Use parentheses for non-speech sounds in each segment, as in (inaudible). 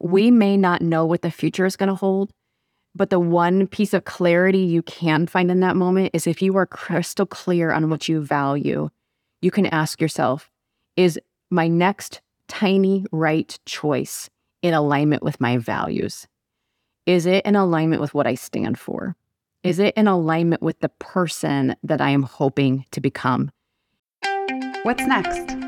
we may not know what the future is going to hold, but the one piece of clarity you can find in that moment is if you are crystal clear on what you value, you can ask yourself, is my next tiny right choice in alignment with my values? Is it in alignment with what I stand for? Is it in alignment with the person that I am hoping to become? What's next?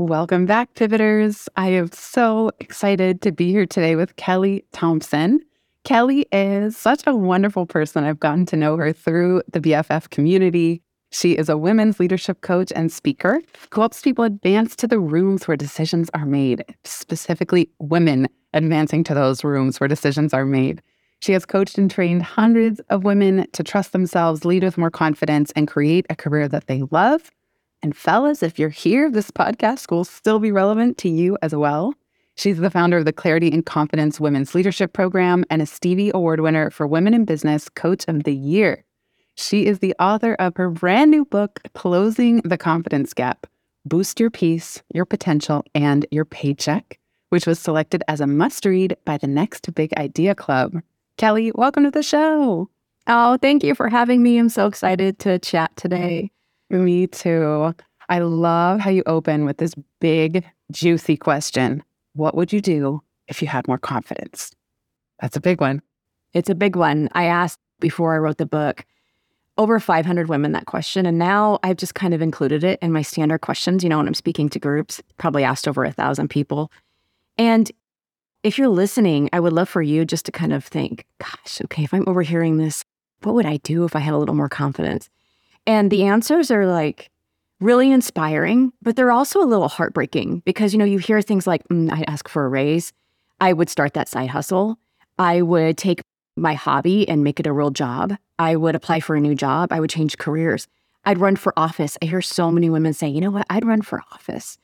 Welcome back, Pivoters. I am so excited to be here today with Kelli Thompson. Kelli is such a wonderful person. I've gotten to know her through the BFF community. She is a women's leadership coach and speaker who helps people advance to the rooms where decisions are made, specifically women advancing to those rooms where decisions are made. She has coached and trained hundreds of women to trust themselves, lead with more confidence, and create a career that they love. And fellas, if you're here, this podcast will still be relevant to you as well. She's the founder of the Clarity and Confidence Women's Leadership Program and a Stevie Award winner for Women in Business Coach of the Year. She is the author of her brand new book, Closing the Confidence Gap Boost Your Peace, Your Potential, and Your Paycheck, which was selected as a must read by the Next Big Idea Club. Kelli, welcome to the show. Oh, thank you for having me. I'm so excited to chat today. Me too. I love how you open with this big, juicy question what would you do if you had more confidence? That's a big one. It's a big one. I asked before I wrote the book over 500 women that question. And now I've just kind of included it in my standard questions. You know, when I'm speaking to groups, probably asked over a thousand people. And if you're listening, I would love for you just to kind of think, gosh, okay, if I'm overhearing this, what would I do if I had a little more confidence? And the answers are like, really inspiring, but they're also a little heartbreaking because, you know, you hear things like, mm, I'd ask for a raise. I would start that side hustle. I would take my hobby and make it a real job. I would apply for a new job. I would change careers. I'd run for office. I hear so many women say, you know what, I'd run for office.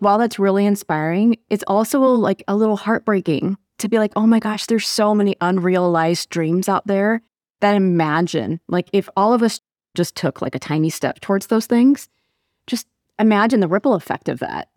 While that's really inspiring, it's also like a little heartbreaking to be like, oh my gosh, there's so many unrealized dreams out there that imagine, like, if all of us just took like a tiny step towards those things, just imagine the ripple effect of that.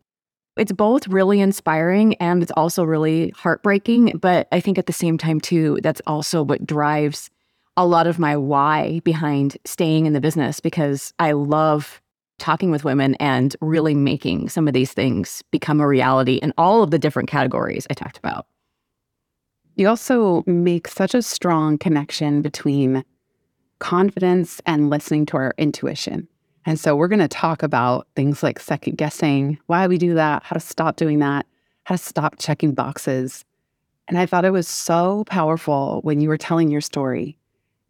It's both really inspiring and it's also really heartbreaking. But I think at the same time, too, that's also what drives a lot of my why behind staying in the business because I love talking with women and really making some of these things become a reality in all of the different categories I talked about. You also make such a strong connection between confidence and listening to our intuition. And so we're going to talk about things like second guessing, why we do that, how to stop doing that, how to stop checking boxes. And I thought it was so powerful when you were telling your story.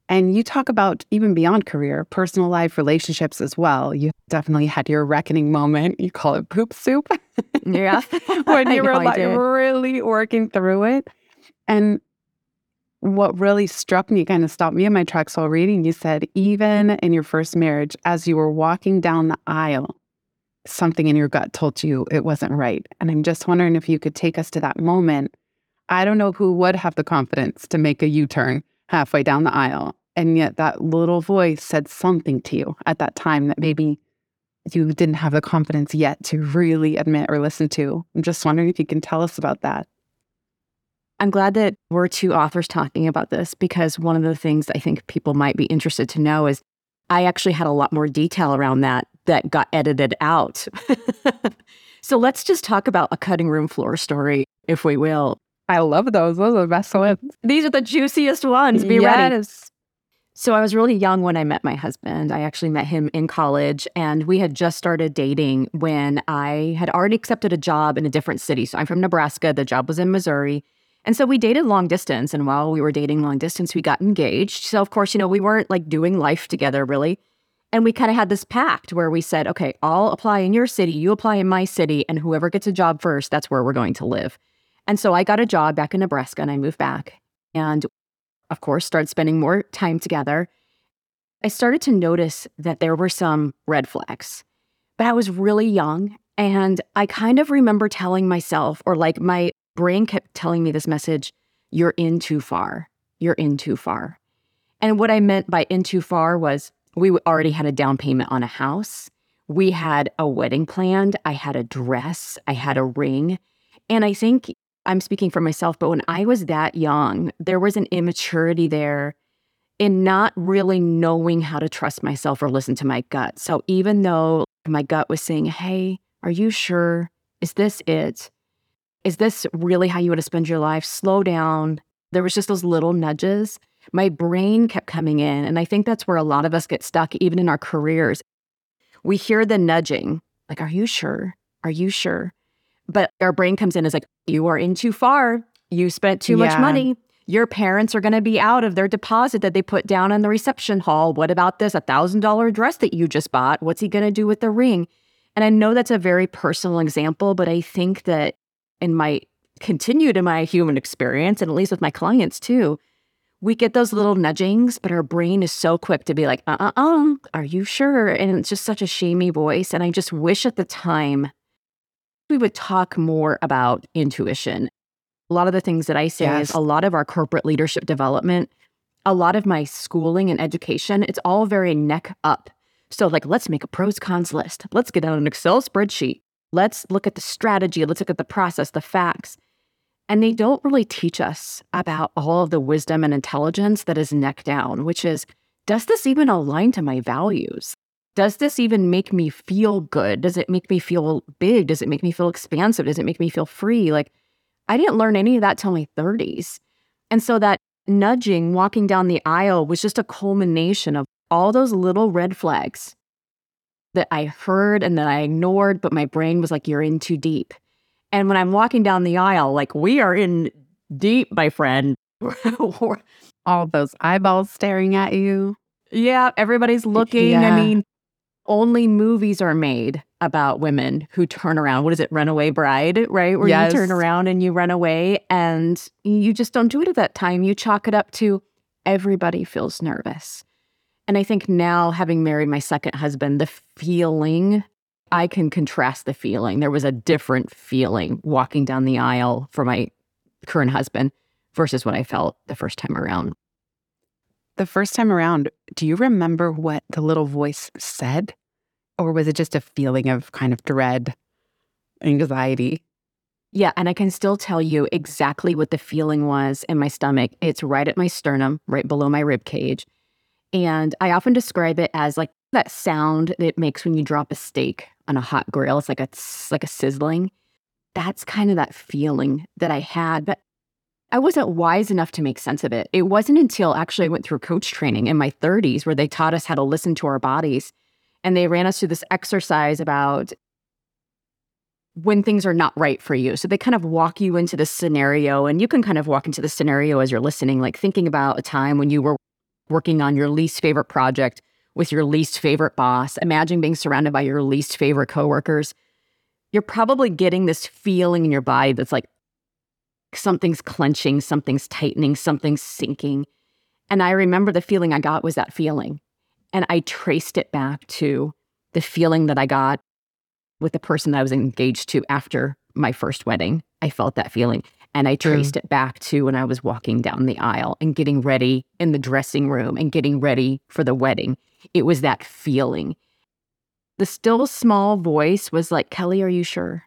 And you talk about even beyond career, personal life, relationships as well. You definitely had your reckoning moment. You call it poop soup. Yeah. (laughs) when (laughs) you were like really working through it. And what really struck me, kind of stopped me in my tracks while reading, you said, even in your first marriage, as you were walking down the aisle, something in your gut told you it wasn't right. And I'm just wondering if you could take us to that moment. I don't know who would have the confidence to make a U turn halfway down the aisle. And yet that little voice said something to you at that time that maybe you didn't have the confidence yet to really admit or listen to. I'm just wondering if you can tell us about that. I'm glad that we're two authors talking about this because one of the things I think people might be interested to know is I actually had a lot more detail around that that got edited out. (laughs) so let's just talk about a cutting room floor story, if we will. I love those. Those are the best ones. These are the juiciest ones. Be yes. ready. So I was really young when I met my husband. I actually met him in college and we had just started dating when I had already accepted a job in a different city. So I'm from Nebraska. The job was in Missouri. And so we dated long distance. And while we were dating long distance, we got engaged. So, of course, you know, we weren't like doing life together really. And we kind of had this pact where we said, okay, I'll apply in your city, you apply in my city, and whoever gets a job first, that's where we're going to live. And so I got a job back in Nebraska and I moved back and, of course, started spending more time together. I started to notice that there were some red flags, but I was really young. And I kind of remember telling myself, or like my brain kept telling me this message you're in too far. You're in too far. And what I meant by in too far was we already had a down payment on a house. We had a wedding planned. I had a dress. I had a ring. And I think I'm speaking for myself, but when I was that young, there was an immaturity there in not really knowing how to trust myself or listen to my gut. So even though my gut was saying, Hey, are you sure? Is this it? Is this really how you want to spend your life? Slow down. There was just those little nudges. My brain kept coming in. And I think that's where a lot of us get stuck, even in our careers. We hear the nudging, like, Are you sure? Are you sure? But our brain comes in as like, You are in too far. You spent too yeah. much money. Your parents are going to be out of their deposit that they put down in the reception hall. What about this $1,000 dress that you just bought? What's he going to do with the ring? And I know that's a very personal example, but I think that in my continued in my human experience, and at least with my clients too, we get those little nudgings, but our brain is so quick to be like, uh uh uh, are you sure? And it's just such a shamey voice. And I just wish at the time we would talk more about intuition. A lot of the things that I say yes. is a lot of our corporate leadership development, a lot of my schooling and education, it's all very neck up. So, like, let's make a pros cons list. Let's get out an Excel spreadsheet. Let's look at the strategy. Let's look at the process, the facts. And they don't really teach us about all of the wisdom and intelligence that is neck down, which is does this even align to my values? Does this even make me feel good? Does it make me feel big? Does it make me feel expansive? Does it make me feel free? Like, I didn't learn any of that till my 30s. And so that nudging, walking down the aisle was just a culmination of all those little red flags that I heard and that I ignored, but my brain was like, you're in too deep. And when I'm walking down the aisle, like, we are in deep, my friend. (laughs) All those eyeballs staring at you. Yeah, everybody's looking. Yeah. I mean, only movies are made about women who turn around. What is it, Runaway Bride, right? Where yes. you turn around and you run away and you just don't do it at that time. You chalk it up to everybody feels nervous. And I think now, having married my second husband, the feeling, I can contrast the feeling. There was a different feeling walking down the aisle for my current husband versus what I felt the first time around. The first time around, do you remember what the little voice said? Or was it just a feeling of kind of dread, anxiety? Yeah, and I can still tell you exactly what the feeling was in my stomach. It's right at my sternum, right below my rib cage. And I often describe it as like that sound that it makes when you drop a steak on a hot grill. It's like a like a sizzling. That's kind of that feeling that I had, but I wasn't wise enough to make sense of it. It wasn't until actually I went through coach training in my 30s where they taught us how to listen to our bodies and they ran us through this exercise about when things are not right for you. So they kind of walk you into this scenario and you can kind of walk into the scenario as you're listening, like thinking about a time when you were working on your least favorite project with your least favorite boss. Imagine being surrounded by your least favorite coworkers. You're probably getting this feeling in your body that's like something's clenching, something's tightening, something's sinking. And I remember the feeling I got was that feeling. And I traced it back to the feeling that I got with the person that I was engaged to after my first wedding. I felt that feeling. And I traced mm. it back to when I was walking down the aisle and getting ready in the dressing room and getting ready for the wedding. It was that feeling. The still small voice was like, Kelli, are you sure?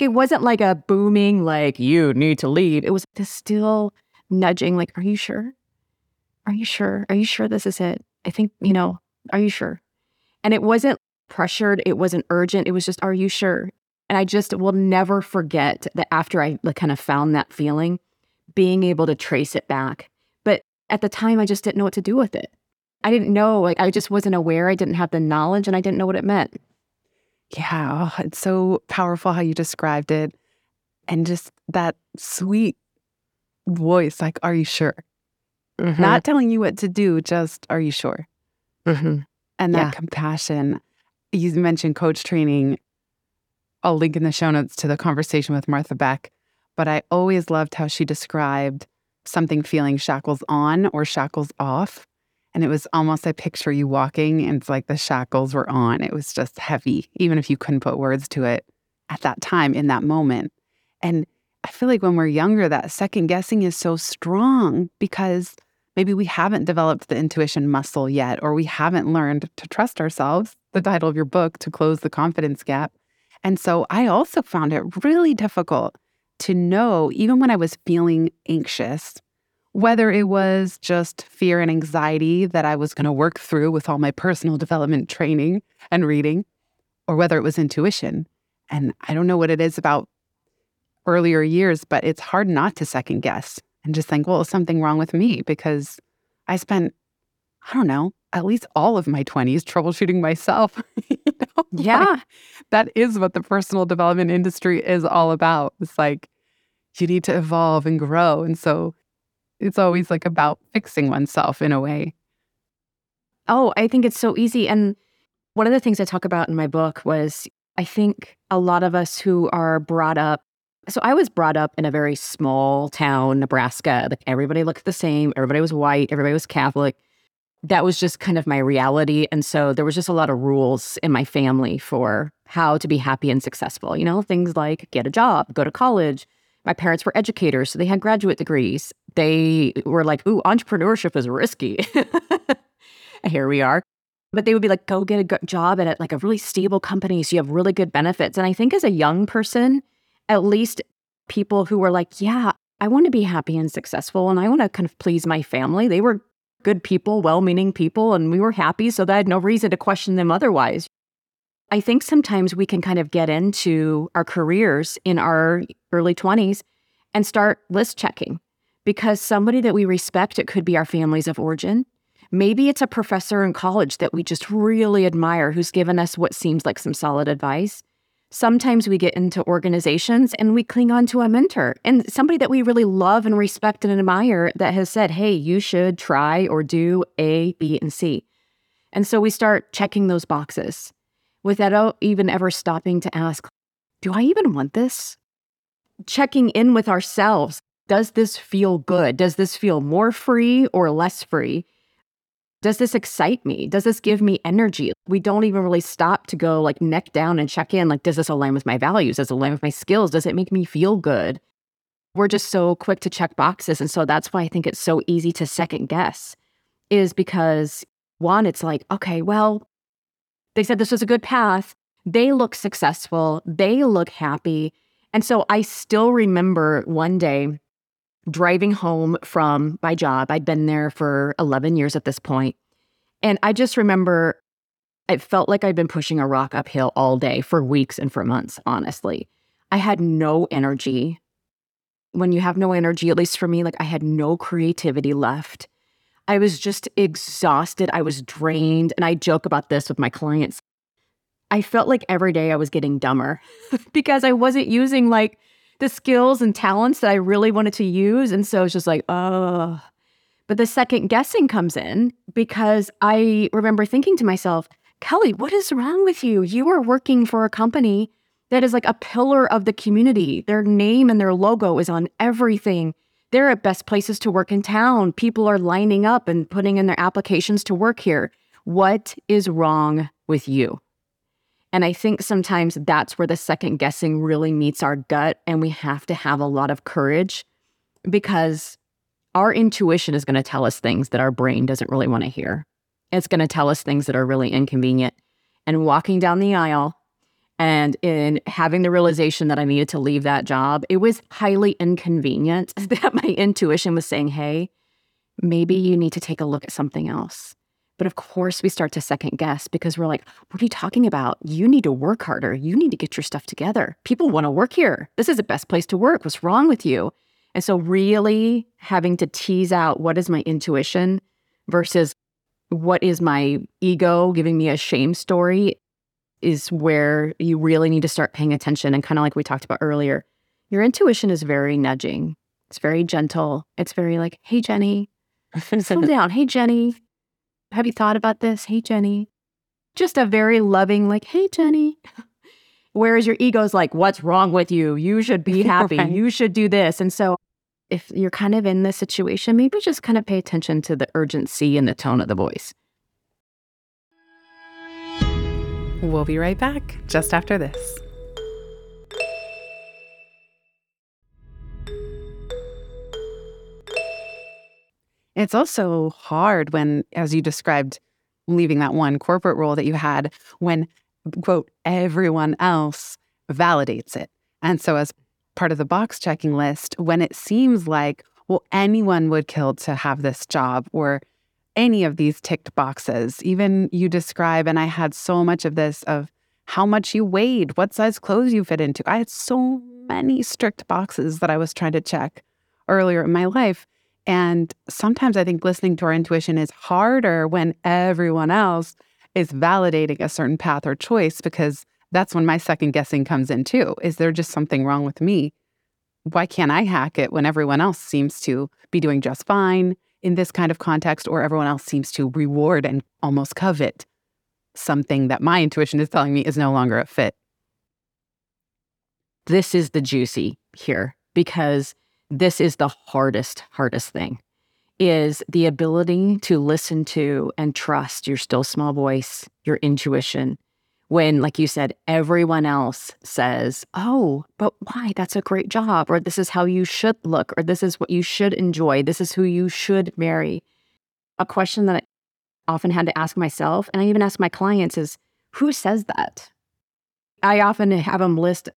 It wasn't like a booming, like, you need to leave. It was the still nudging, like, are you sure? Are you sure? Are you sure this is it? I think, you know, are you sure? And it wasn't pressured. It wasn't urgent. It was just, are you sure? And I just will never forget that after I like, kind of found that feeling, being able to trace it back. But at the time, I just didn't know what to do with it. I didn't know, like, I just wasn't aware. I didn't have the knowledge and I didn't know what it meant. Yeah. Oh, it's so powerful how you described it. And just that sweet voice, like, are you sure? Mm-hmm. Not telling you what to do, just, are you sure? Mm-hmm. And that yeah. compassion. You mentioned coach training. I'll link in the show notes to the conversation with Martha Beck. but I always loved how she described something feeling shackles on or shackles off. And it was almost, I picture you walking and it's like the shackles were on. It was just heavy, even if you couldn't put words to it at that time in that moment. And I feel like when we're younger, that second guessing is so strong because maybe we haven't developed the intuition muscle yet, or we haven't learned to trust ourselves, the title of your book, to close the confidence gap. And so I also found it really difficult to know, even when I was feeling anxious, whether it was just fear and anxiety that I was going to work through with all my personal development training and reading, or whether it was intuition. And I don't know what it is about earlier years, but it's hard not to second guess and just think, well, something wrong with me? Because I spent, I don't know, at least all of my 20s troubleshooting myself. (laughs) you know? Yeah. Like, that is what the personal development industry is all about. It's like you need to evolve and grow. And so it's always like about fixing oneself in a way. Oh, I think it's so easy. And one of the things I talk about in my book was I think a lot of us who are brought up so I was brought up in a very small town, Nebraska. Like everybody looked the same, everybody was white, everybody was Catholic. That was just kind of my reality. And so there was just a lot of rules in my family for how to be happy and successful. You know, things like get a job, go to college. My parents were educators, so they had graduate degrees. They were like, ooh, entrepreneurship is risky. (laughs) Here we are. But they would be like, go get a job at like a really stable company so you have really good benefits. And I think as a young person, at least people who were like, yeah, I want to be happy and successful and I want to kind of please my family. They were good people, well meaning people, and we were happy. So that I had no reason to question them otherwise. I think sometimes we can kind of get into our careers in our early 20s and start list checking because somebody that we respect, it could be our families of origin. Maybe it's a professor in college that we just really admire who's given us what seems like some solid advice. Sometimes we get into organizations and we cling on to a mentor and somebody that we really love and respect and admire that has said, hey, you should try or do A, B, and C. And so we start checking those boxes without even ever stopping to ask, do I even want this? Checking in with ourselves. Does this feel good? Does this feel more free or less free? Does this excite me? Does this give me energy? We don't even really stop to go like neck down and check in. Like, does this align with my values? Does it align with my skills? Does it make me feel good? We're just so quick to check boxes. And so that's why I think it's so easy to second guess, is because one, it's like, okay, well, they said this was a good path. They look successful. They look happy. And so I still remember one day driving home from my job. I'd been there for 11 years at this point. And I just remember it felt like I'd been pushing a rock uphill all day for weeks and for months, honestly. I had no energy. When you have no energy, at least for me, like I had no creativity left. I was just exhausted. I was drained. And I joke about this with my clients. I felt like every day I was getting dumber (laughs) because I wasn't using like the skills and talents that I really wanted to use. And so it's just like, oh. But the second guessing comes in because I remember thinking to myself, Kelli, what is wrong with you? You are working for a company that is like a pillar of the community. Their name and their logo is on everything. They're at best places to work in town. People are lining up and putting in their applications to work here. What is wrong with you? And I think sometimes that's where the second guessing really meets our gut. And we have to have a lot of courage because our intuition is going to tell us things that our brain doesn't really want to hear. It's going to tell us things that are really inconvenient. And walking down the aisle and in having the realization that I needed to leave that job, it was highly inconvenient (laughs) that my intuition was saying, hey, maybe you need to take a look at something else. But of course, we start to second guess because we're like, what are you talking about? You need to work harder. You need to get your stuff together. People want to work here. This is the best place to work. What's wrong with you? And so, really having to tease out what is my intuition versus what is my ego giving me a shame story is where you really need to start paying attention. And kind of like we talked about earlier, your intuition is very nudging, it's very gentle. It's very like, hey, Jenny, (laughs) slow down. Hey, Jenny, have you thought about this? Hey, Jenny. Just a very loving, like, hey, Jenny. (laughs) Whereas your ego's like, what's wrong with you? You should be (laughs) happy. Right. You should do this. And so if you're kind of in this situation, maybe just kind of pay attention to the urgency and the tone of the voice. We'll be right back just after this. It's also hard when, as you described, leaving that one corporate role that you had, when, quote, everyone else validates it. And so, as part of the box checking list, when it seems like, well, anyone would kill to have this job or any of these ticked boxes, even you describe, and I had so much of this of how much you weighed, what size clothes you fit into. I had so many strict boxes that I was trying to check earlier in my life. And sometimes I think listening to our intuition is harder when everyone else is validating a certain path or choice because that's when my second guessing comes in too. Is there just something wrong with me? Why can't I hack it when everyone else seems to be doing just fine in this kind of context, or everyone else seems to reward and almost covet something that my intuition is telling me is no longer a fit? This is the juicy here because this is the hardest, hardest thing is the ability to listen to and trust your still small voice, your intuition. When, like you said, everyone else says, Oh, but why? That's a great job. Or this is how you should look. Or this is what you should enjoy. This is who you should marry. A question that I often had to ask myself, and I even ask my clients, is who says that? I often have them list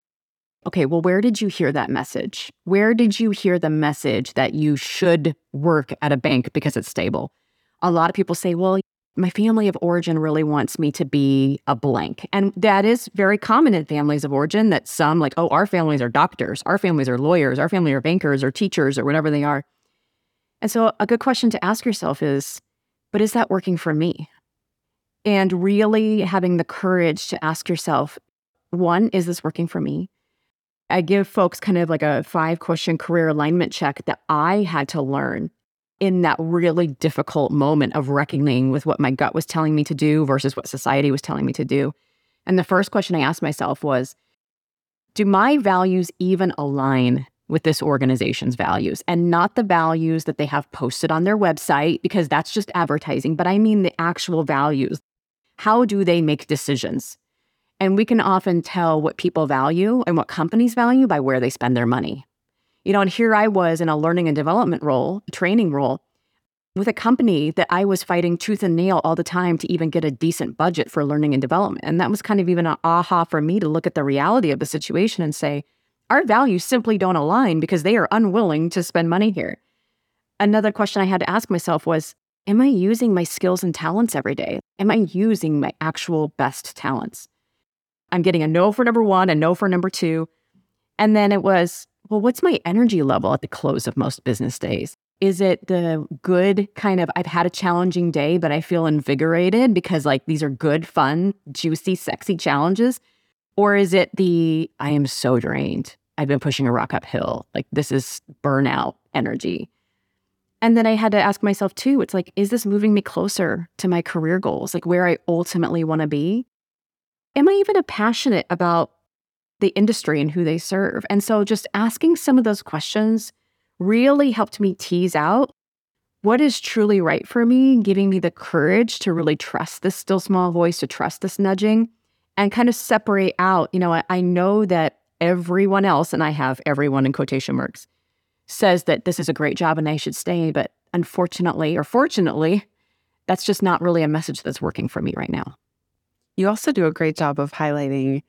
okay, well, where did you hear that message? Where did you hear the message that you should work at a bank because it's stable? A lot of people say, well, my family of origin really wants me to be a blank. And that is very common in families of origin that some, like, oh, our families are doctors, our families are lawyers, our family are bankers or teachers or whatever they are. And so a good question to ask yourself is, but is that working for me? And really having the courage to ask yourself, one, is this working for me? I give folks kind of like a five question career alignment check that I had to learn in that really difficult moment of reckoning with what my gut was telling me to do versus what society was telling me to do. And the first question I asked myself was Do my values even align with this organization's values? And not the values that they have posted on their website, because that's just advertising, but I mean the actual values. How do they make decisions? And we can often tell what people value and what companies value by where they spend their money. You know, and here I was in a learning and development role, training role, with a company that I was fighting tooth and nail all the time to even get a decent budget for learning and development. And that was kind of even an aha for me to look at the reality of the situation and say, our values simply don't align because they are unwilling to spend money here. Another question I had to ask myself was, am I using my skills and talents every day? Am I using my actual best talents? I'm getting a no for number one, a no for number two. And then it was, well, what's my energy level at the close of most business days? Is it the good kind of, I've had a challenging day, but I feel invigorated because like these are good, fun, juicy, sexy challenges? Or is it the, I am so drained. I've been pushing a rock uphill. Like this is burnout energy. And then I had to ask myself too, it's like, is this moving me closer to my career goals, like where I ultimately want to be? Am I even passionate about the industry and who they serve? And so just asking some of those questions really helped me tease out what is truly right for me, giving me the courage to really trust this still small voice, to trust this nudging, and kind of separate out. You know, I, I know that everyone else, and I have everyone in quotation marks, says that this is a great job and I should stay. But unfortunately, or fortunately, that's just not really a message that's working for me right now. You also do a great job of highlighting.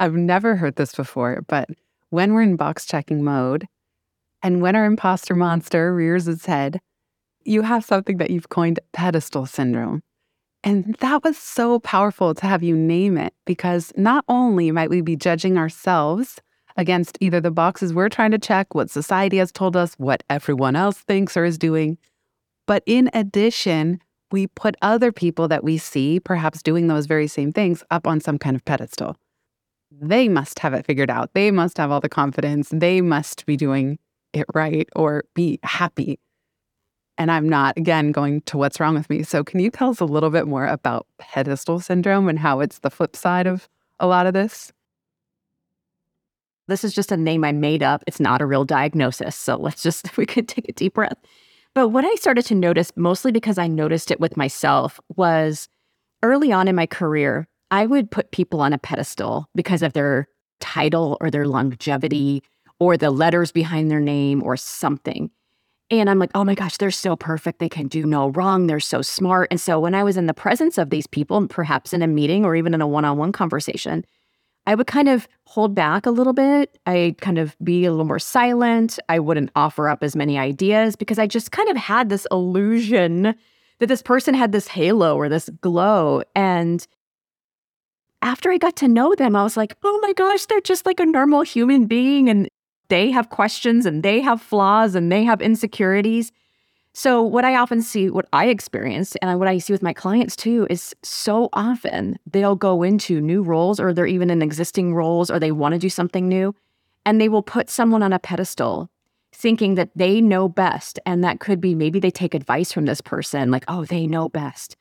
I've never heard this before, but when we're in box checking mode and when our imposter monster rears its head, you have something that you've coined pedestal syndrome. And that was so powerful to have you name it because not only might we be judging ourselves against either the boxes we're trying to check, what society has told us, what everyone else thinks or is doing, but in addition, we put other people that we see, perhaps doing those very same things, up on some kind of pedestal. They must have it figured out. They must have all the confidence. They must be doing it right or be happy. And I'm not, again, going to what's wrong with me. So, can you tell us a little bit more about pedestal syndrome and how it's the flip side of a lot of this? This is just a name I made up. It's not a real diagnosis. So let's just, (laughs) we could take a deep breath. But what I started to notice, mostly because I noticed it with myself, was early on in my career, I would put people on a pedestal because of their title or their longevity or the letters behind their name or something. And I'm like, oh my gosh, they're so perfect. They can do no wrong. They're so smart. And so when I was in the presence of these people, perhaps in a meeting or even in a one on one conversation, I would kind of hold back a little bit. I'd kind of be a little more silent. I wouldn't offer up as many ideas because I just kind of had this illusion that this person had this halo or this glow. And after I got to know them, I was like, oh my gosh, they're just like a normal human being. And they have questions and they have flaws and they have insecurities. So, what I often see, what I experience, and what I see with my clients too, is so often they'll go into new roles or they're even in existing roles or they want to do something new and they will put someone on a pedestal thinking that they know best. And that could be maybe they take advice from this person, like, oh, they know best.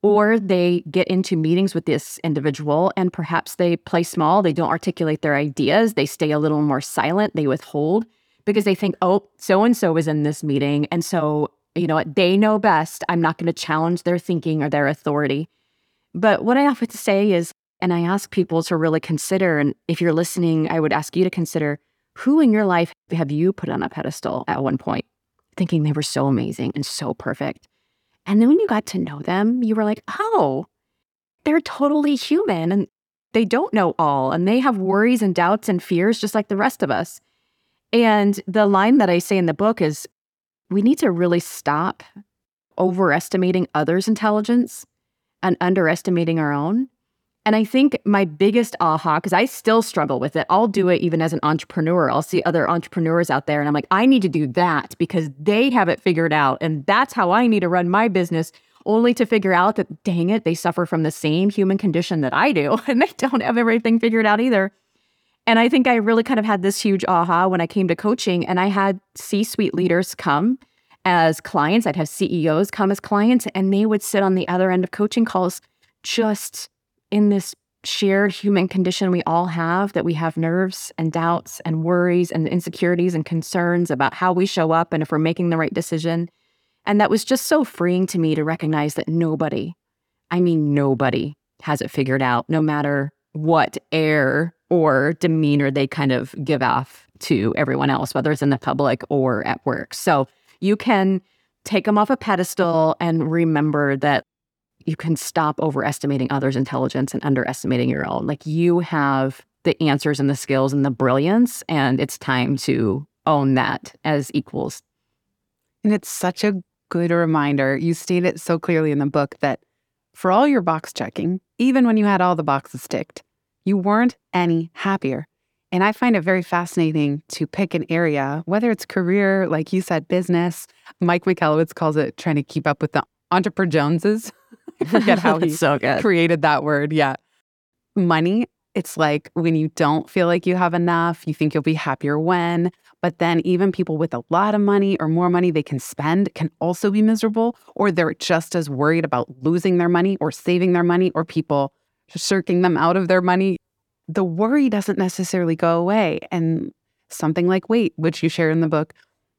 Or they get into meetings with this individual and perhaps they play small, they don't articulate their ideas, they stay a little more silent, they withhold because they think, oh, so and so is in this meeting. And so, you know what, they know best. I'm not going to challenge their thinking or their authority. But what I often say is, and I ask people to really consider, and if you're listening, I would ask you to consider who in your life have you put on a pedestal at one point, thinking they were so amazing and so perfect? And then when you got to know them, you were like, oh, they're totally human and they don't know all and they have worries and doubts and fears just like the rest of us. And the line that I say in the book is we need to really stop overestimating others' intelligence and underestimating our own. And I think my biggest aha, because I still struggle with it, I'll do it even as an entrepreneur. I'll see other entrepreneurs out there and I'm like, I need to do that because they have it figured out. And that's how I need to run my business, only to figure out that, dang it, they suffer from the same human condition that I do. (laughs) And they don't have everything figured out either. And I think I really kind of had this huge aha when I came to coaching and I had C suite leaders come as clients. I'd have CEOs come as clients and they would sit on the other end of coaching calls just in this shared human condition we all have that we have nerves and doubts and worries and insecurities and concerns about how we show up and if we're making the right decision. And that was just so freeing to me to recognize that nobody, I mean, nobody has it figured out, no matter what air or demeanor they kind of give off to everyone else, whether it's in the public or at work. So you can take them off a pedestal and remember that you can stop overestimating others' intelligence and underestimating your own. Like you have the answers and the skills and the brilliance, and it's time to own that as equals. And it's such a good reminder. You state it so clearly in the book that for all your box checking, even when you had all the boxes ticked, you weren't any happier. And I find it very fascinating to pick an area, whether it's career, like you said, business. Mike Michalowicz calls it trying to keep up with the entrepreneur Joneses. (laughs) I forget how (laughs) he so good. created that word. Yeah. Money, it's like when you don't feel like you have enough, you think you'll be happier when. But then even people with a lot of money or more money they can spend can also be miserable, or they're just as worried about losing their money or saving their money or people shirking them out of their money. The worry doesn't necessarily go away. And something like weight, which you share in the book,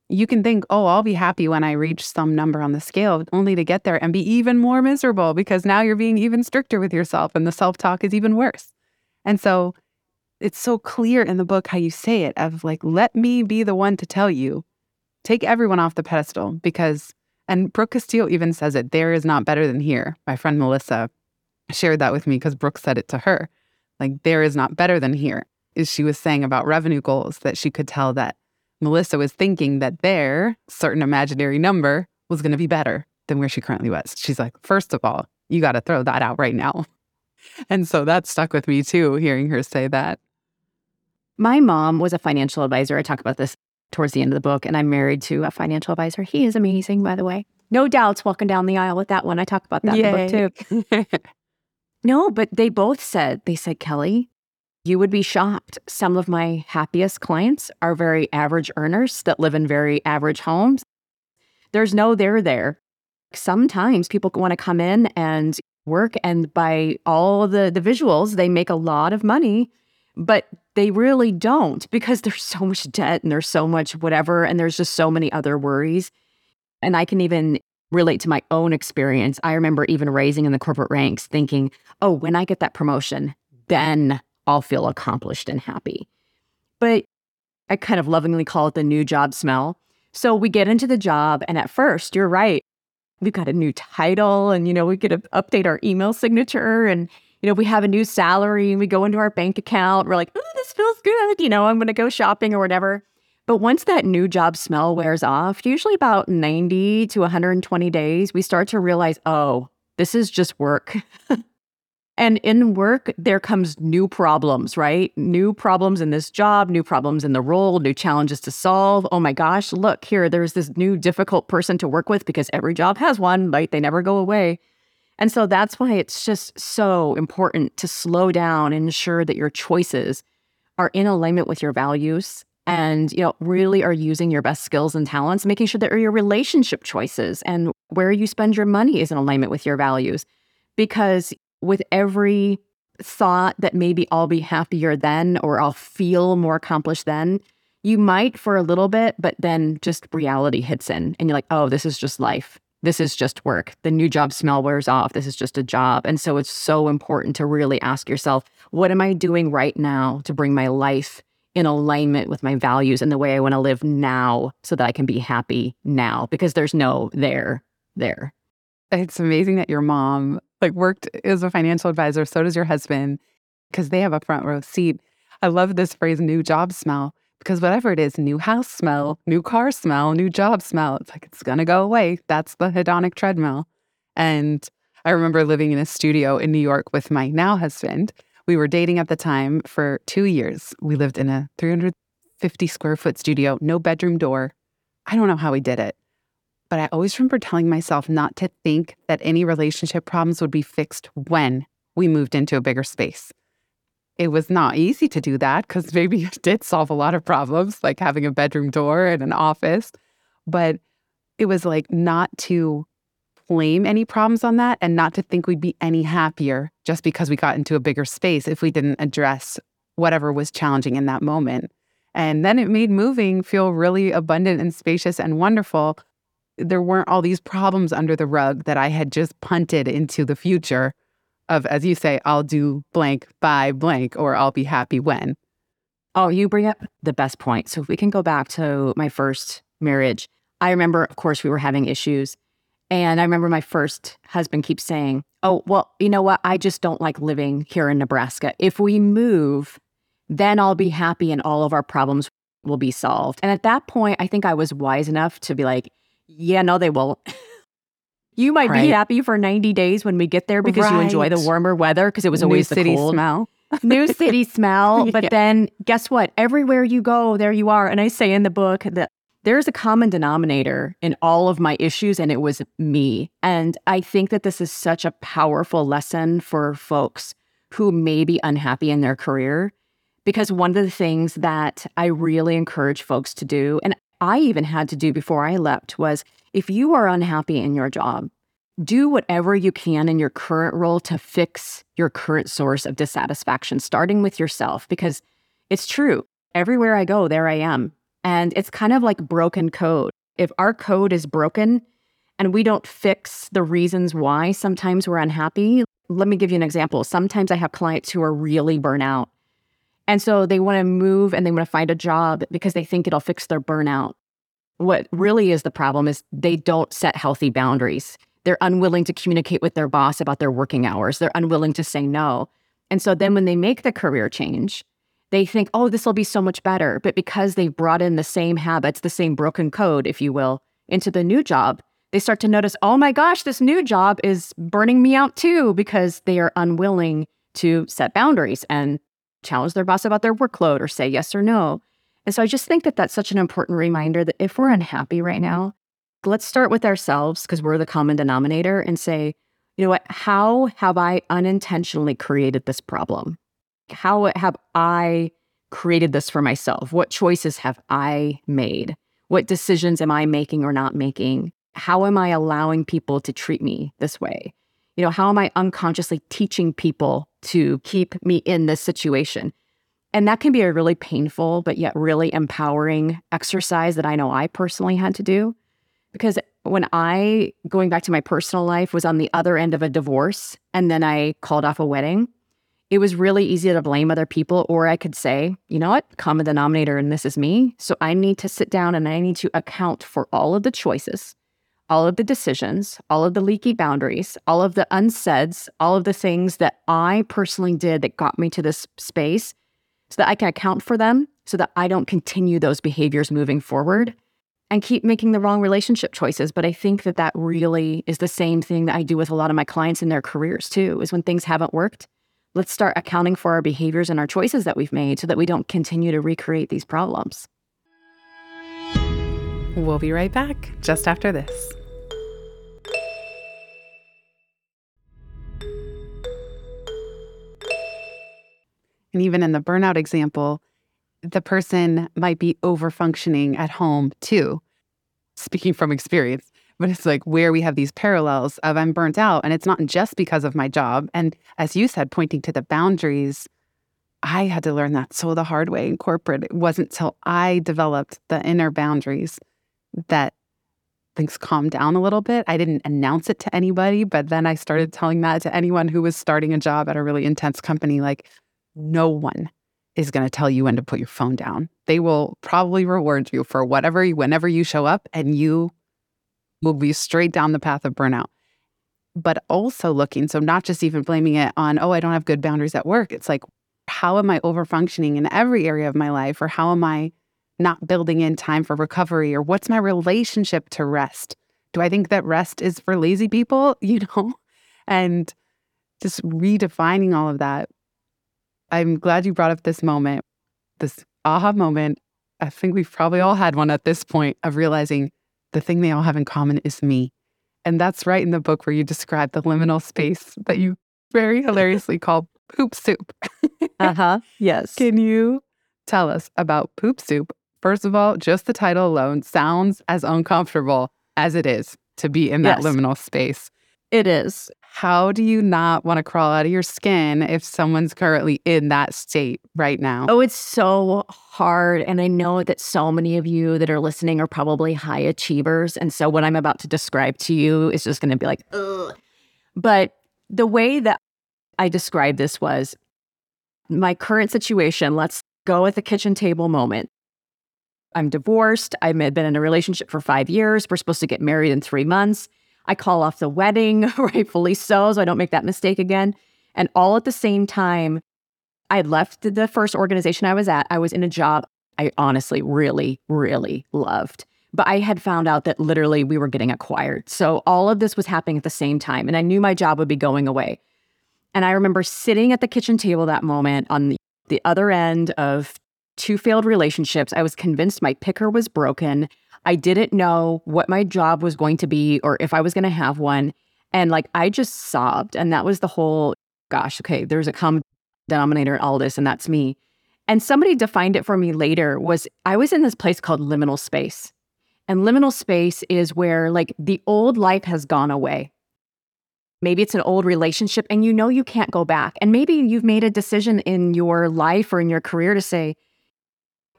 you can think, oh, I'll be happy when I reach some number on the scale, only to get there and be even more miserable because now you're being even stricter with yourself and the self talk is even worse. And so it's so clear in the book how you say it of like, let me be the one to tell you, take everyone off the pedestal because, and Brooke Castillo even says it, there is not better than here. My friend Melissa shared that with me because Brooke said it to her. Like, there is not better than here. Is she was saying about revenue goals that she could tell that Melissa was thinking that their certain imaginary number was going to be better than where she currently was. She's like, first of all, you got to throw that out right now. (laughs) And so that stuck with me too, hearing her say that. My mom was a financial advisor. I talk about this towards the end of the book, and I'm married to a financial advisor. He is amazing, by the way. No doubts walking down the aisle with that one. I talk about that Yay. in the book too. (laughs) no, but they both said, they said, Kelli, you would be shocked. Some of my happiest clients are very average earners that live in very average homes. There's no there there. Sometimes people want to come in and work, and by all the, the visuals, they make a lot of money. but they really don't because (laughs) there's so much debt and there's so much whatever, and there's just so many other worries. And I can even relate to my own experience. I remember even raising in the corporate ranks thinking, oh, when I get that promotion, then I'll feel accomplished and happy. But I kind of lovingly call it the new job smell. So we get into the job, and at first, you're right. We've got a new title, and you know, we get to update our email signature, and you know, we have a new salary, and we go into our bank account. We're like, oh, this feels good. You know, I'm going to go shopping or whatever. But once that new job smell wears off, usually about 90 to 120 days, we start to realize, oh, this is just work. (laughs) and in work, there comes new problems, right? New problems in this job, new problems in the role, new challenges to solve. Oh my gosh, look here, there's this new difficult person to work with because every job has one, right? They never go away. And so that's why it's just so important to slow down and ensure that your choices are in alignment with your values and you know really are using your best skills and talents making sure that your relationship choices and where you spend your money is in alignment with your values. Because with every thought that maybe I'll be happier then or I'll feel more accomplished then you might for a little bit but then just reality hits in and you're like oh this is just life. This is just work. The new job smell wears off. This is just a job. And so it's so important to really ask yourself what am i doing right now to bring my life in alignment with my values and the way I want to live now so that I can be happy now because there's no there there. It's amazing that your mom like worked as a financial advisor, so does your husband because they have a front row seat. I love this phrase new job smell because whatever it is, new house smell, new car smell, new job smell, it's like it's going to go away. That's the hedonic treadmill. And I remember living in a studio in New York with my now husband we were dating at the time for two years. We lived in a 350 square foot studio, no bedroom door. I don't know how we did it. But I always remember telling myself not to think that any relationship problems would be fixed when we moved into a bigger space. It was not easy to do that because maybe it did solve a lot of problems, like having a bedroom door and an office. But it was like not to blame any problems on that and not to think we'd be any happier just because we got into a bigger space if we didn't address whatever was challenging in that moment. And then it made moving feel really abundant and spacious and wonderful. There weren't all these problems under the rug that I had just punted into the future of, as you say, I'll do blank by blank or I'll be happy when. Oh, you bring up the best point. So if we can go back to my first marriage, I remember, of course, we were having issues. And I remember my first husband keeps saying, Oh, well, you know what? I just don't like living here in Nebraska. If we move, then I'll be happy and all of our problems will be solved. And at that point, I think I was wise enough to be like, Yeah, no, they won't. (laughs) you might right. be happy for 90 days when we get there because right. you enjoy the warmer weather because it was always New the city cold. smell. New city (laughs) smell. But yeah. then guess what? Everywhere you go, there you are. And I say in the book that there's a common denominator in all of my issues, and it was me. And I think that this is such a powerful lesson for folks who may be unhappy in their career. Because one of the things that I really encourage folks to do, and I even had to do before I left, was if you are unhappy in your job, do whatever you can in your current role to fix your current source of dissatisfaction, starting with yourself. Because it's true. Everywhere I go, there I am. And it's kind of like broken code. If our code is broken and we don't fix the reasons why sometimes we're unhappy, let me give you an example. Sometimes I have clients who are really burnout. And so they want to move and they want to find a job because they think it'll fix their burnout. What really is the problem is they don't set healthy boundaries. They're unwilling to communicate with their boss about their working hours. They're unwilling to say no. And so then when they make the career change, they think, oh, this will be so much better. But because they've brought in the same habits, the same broken code, if you will, into the new job, they start to notice, oh my gosh, this new job is burning me out too, because they are unwilling to set boundaries and challenge their boss about their workload or say yes or no. And so I just think that that's such an important reminder that if we're unhappy right now, let's start with ourselves because we're the common denominator and say, you know what, how have I unintentionally created this problem? How have I created this for myself? What choices have I made? What decisions am I making or not making? How am I allowing people to treat me this way? You know, how am I unconsciously teaching people to keep me in this situation? And that can be a really painful, but yet really empowering exercise that I know I personally had to do. Because when I, going back to my personal life, was on the other end of a divorce and then I called off a wedding, it was really easy to blame other people. Or I could say, you know what, common denominator, and this is me. So I need to sit down and I need to account for all of the choices, all of the decisions, all of the leaky boundaries, all of the unsaids, all of the things that I personally did that got me to this space so that I can account for them so that I don't continue those behaviors moving forward and keep making the wrong relationship choices. But I think that that really is the same thing that I do with a lot of my clients in their careers too, is when things haven't worked, let's start accounting for our behaviors and our choices that we've made so that we don't continue to recreate these problems. We'll be right back just after this. And even in the burnout example, the person might be over functioning at home too. Speaking from experience, but it's like where we have these parallels of I'm burnt out and it's not just because of my job. And as you said, pointing to the boundaries, I had to learn that so the hard way in corporate. It wasn't till I developed the inner boundaries that things calmed down a little bit. I didn't announce it to anybody, but then I started mm. telling that to anyone who was starting a job at a really intense company like, no one is going to tell you when to put your phone down. They will probably reward you for whatever, whenever you show up, and you will be straight down the path of burnout. But also looking, so not just even blaming it on, oh, I don't have good boundaries at work. It's like, how am I over functioning in every area of my life? Or how am I not building in time for recovery? Or what's my relationship to rest? Do I think that rest is for lazy people? (laughs) You know? And just redefining all of that I'm glad you brought up this moment, this aha moment. I think we've probably all had one at this point of realizing the thing they all have in common is me. And that's right in the book where you describe the liminal space that you very hilariously (laughs) call poop soup. uh huh. (laughs) Yes. Can you tell us about poop soup? First of all, just the title alone sounds as uncomfortable as it is to be in that yes. liminal space. It is how do you not want to crawl out of your skin if someone's currently in that state right now? Oh, it's so hard. And I know that so many of you that are listening are probably high achievers. And so what I'm about to describe to you is just going to be like, ugh. But the way that I described this was my current situation. Let's go at the kitchen table moment. I'm divorced. I've been in a relationship for five years. We're supposed to get married in three months. I call off the wedding, (laughs) rightfully so, so I don't make that mistake again. And all at the same time, I had left the first organization I was at. I was in a job I honestly really, really loved. But I had found out that literally we were getting acquired. So all of this was happening at the same time. And I knew my job would be going away. And I remember sitting at the kitchen table that moment on the, the other end of two failed relationships. I was convinced my picker was broken. I didn't know what my job was going to be or if I was going to have one. And like, I just sobbed. And that was the whole, gosh, okay, there's a common denominator in all this, and that's me. And somebody defined it for me later was I was in this place called liminal space. And liminal space is where like the old life has gone away. Maybe it's an old relationship and you know you can't go back. And maybe you've made a decision in your life or in your career to say,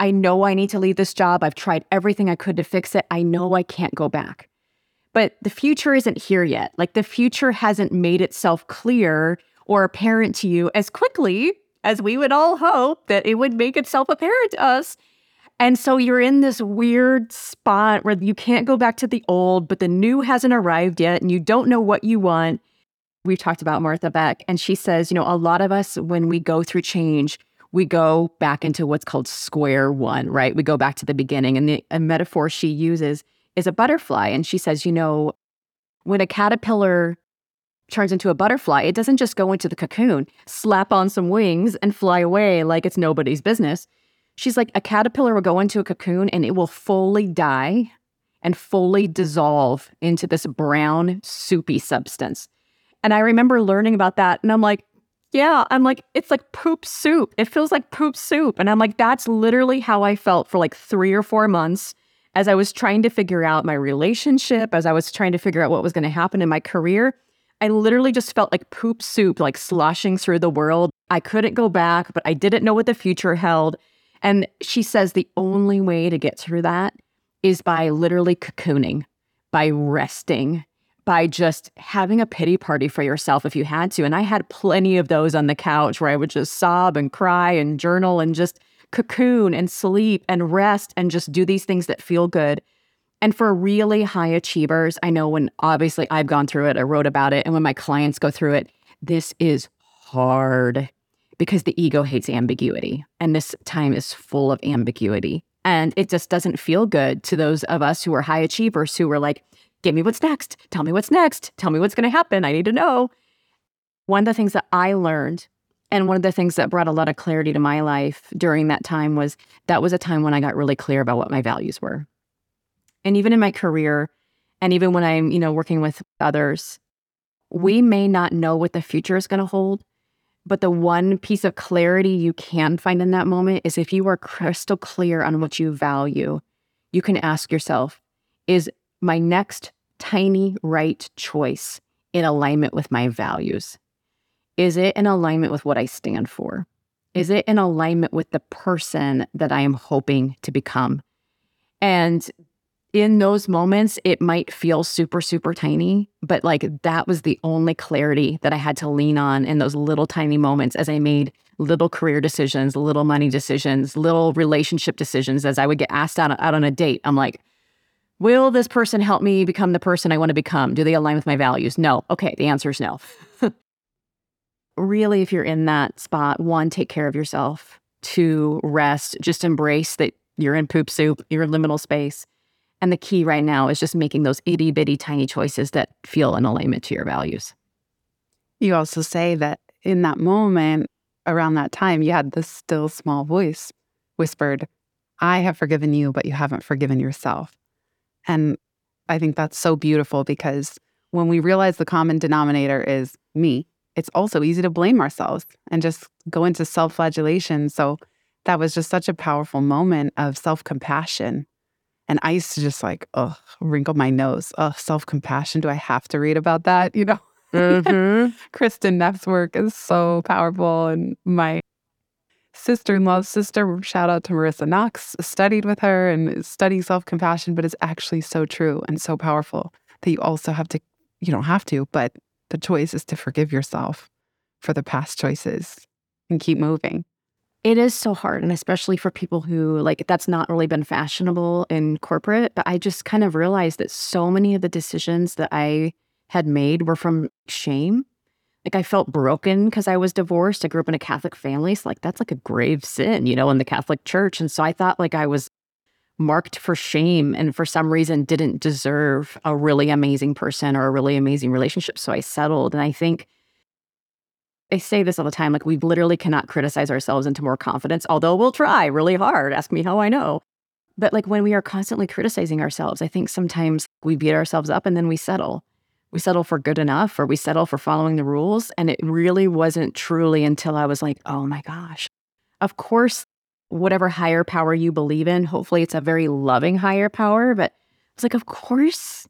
I know I need to leave this job. I've tried everything I could to fix it. I know I can't go back. But the future isn't here yet. Like the future hasn't made itself clear or apparent to you as quickly as we would all hope that it would make itself apparent to us. And so you're in this weird spot where you can't go back to the old, but the new hasn't arrived yet and you don't know what you want. We've talked about Martha Beck, and she says, you know, a lot of us, when we go through change, we go back into what's called square one, right? We go back to the beginning. And the metaphor she uses is a butterfly. And she says, you know, when a caterpillar turns into a butterfly, it doesn't just go into the cocoon, slap on some wings, and fly away like it's nobody's business. She's like, a caterpillar will go into a cocoon and it will fully die and fully dissolve into this brown, soupy substance. And I remember learning about that. And I'm like, yeah, I'm like, it's like poop soup. It feels like poop soup. And I'm like, that's literally how I felt for like three or four months as I was trying to figure out my relationship, as I was trying to figure out what was going to happen in my career. I literally just felt like poop soup, like sloshing through the world. I couldn't go back, but I didn't know what the future held. And she says the only way to get through that is by literally cocooning, by resting, by just having a pity party for yourself if you had to. And I had plenty of those on the couch where I would just sob and cry and journal and just cocoon and sleep and rest and just do these things that feel good. And for really high achievers, I know when obviously I've gone through it, I wrote about it, and when my clients go through it, this is hard because the ego hates ambiguity. And this time is full of ambiguity. And it just doesn't feel good to those of us who are high achievers who are like, give me what's next. Tell me what's next. Tell me what's going to happen. I need to know. One of the things that I learned, and one of the things that brought a lot of clarity to my life during that time was that was a time when I got really clear about what my values were. And even in my career, and even when I'm, you know, working with others, we may not know what the future is going to hold, but the one piece of clarity you can find in that moment is if you are crystal clear on what you value, you can ask yourself, is my next tiny right choice in alignment with my values? Is it in alignment with what I stand for? Is it in alignment with the person that I am hoping to become? And in those moments, it might feel super, super tiny, but like that was the only clarity that I had to lean on in those little tiny moments as I made little career decisions, little money decisions, little relationship decisions. As I would get asked out, out on a date, I'm like, will this person help me become the person I want to become? Do they align with my values? No. Okay, the answer is no. (laughs) really, if you're in that spot, one, take care of yourself. Two, rest. Just embrace that you're in poop soup, you're in liminal space and the key right now is just making those itty bitty tiny choices that feel in alignment to your values. You also say that in that moment, around that time, you had this still small voice whispered, I have forgiven you, but you haven't forgiven yourself. And I think that's so beautiful because when we realize the common denominator is me, it's also easy to blame ourselves and just go into self flagellation. So that was just such a powerful moment of self compassion and I used to just like, oh, wrinkle my nose. Oh, self compassion. Do I have to read about that? You know? (laughs) Mm-hmm. Kristin Neff's work is so powerful. And my sister in law's sister, shout out to Marissa Knox, studied with her and studied self compassion, but it's actually so true and so powerful that you also have to, you don't have to, but the choice is to forgive yourself for the past choices and keep moving. It is so hard, and especially for people who like that's not really been fashionable in corporate. But I just kind of realized that so many of the decisions that I had made were from shame. Like I felt broken because I was divorced. I grew up in a Catholic family. So like that's like a grave sin, you know, in the Catholic Church. And so I thought like I was marked for shame and for some reason didn't deserve a really amazing person or a really amazing relationship. So I settled. And I think I say this all the time like, we literally cannot criticize ourselves into more confidence, although we'll try really hard. Ask me how I know. But like when we are constantly criticizing ourselves, I think sometimes we beat ourselves up and then we settle. We settle for good enough or we settle for following the rules. And it really wasn't truly until I was like, oh my gosh. Of course, whatever higher power you believe in, hopefully it's a very loving higher power. But I was like, of course,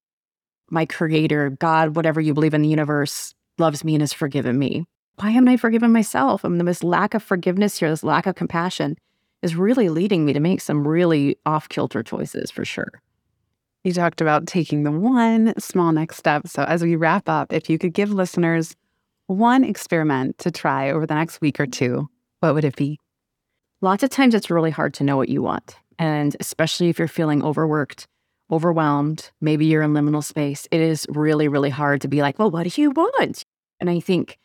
my creator, God, whatever you believe in the universe, loves me and has forgiven me why haven't I forgiven myself? I mean, this lack of forgiveness here, this lack of compassion is really leading me to make some really off kilter choices for sure. You talked about taking the one small next step. So, as we wrap up, if you could give listeners one experiment to try over the next week or two, what would it be? Lots of times it's really hard to know what you want. And especially if you're feeling overworked, overwhelmed, maybe you're in liminal space, it is really, really hard to be like, well, what do you want? And I think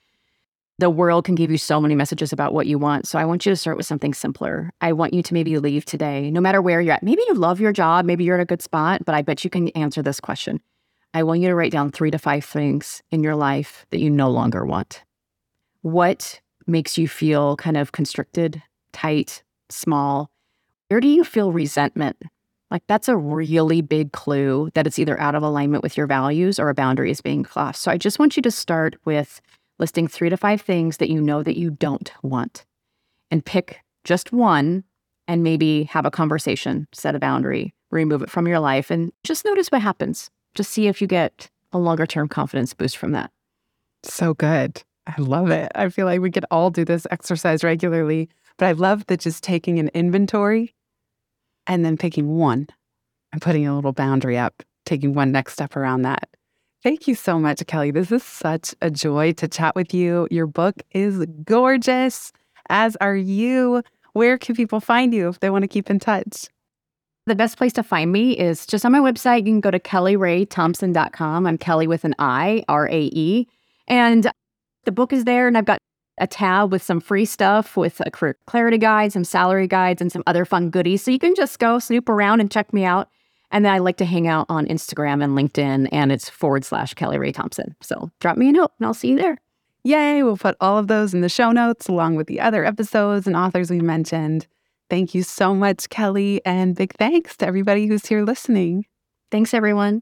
the world can give you so many messages about what you want. So I want you to start with something simpler. I want you to maybe leave today, no matter where you're at. Maybe you love your job, maybe you're in a good spot, but I bet you can answer this question. I want you to write down three to five things in your life that you no longer want. What makes you feel kind of constricted, tight, small? Where do you feel resentment? Like that's a really big clue that it's either out of alignment with your values or a boundary is being crossed. So I just want you to start with listing three to five things that you know that you don't want and pick just one and maybe have a conversation, set a boundary, remove it from your life, and just notice what happens. Just see if you get a longer term confidence boost from that. So good. I love it. I feel like we could all do this exercise regularly, but I love that just taking an inventory and then picking one and putting a little boundary up, taking one next step around that. Thank you so much, Kelli. This is such a joy to chat with you. Your book is gorgeous, as are you. Where can people find you if they want to keep in touch? The best place to find me is just on my website. You can go to kelliraethompson.com. I'm Kelli with an I, R A E. And the book is there, and I've got a tab with some free stuff with a career clarity guide, some salary guides, and some other fun goodies. So you can just go snoop around and check me out. And then I like to hang out on Instagram and LinkedIn, and it's forward slash Kelli Rae Thompson. So drop me a note and I'll see you there. Yay! We'll put all of those in the show notes along with the other episodes and authors we mentioned. Thank you so much, Kelli, and big thanks to everybody who's here listening. Thanks, everyone.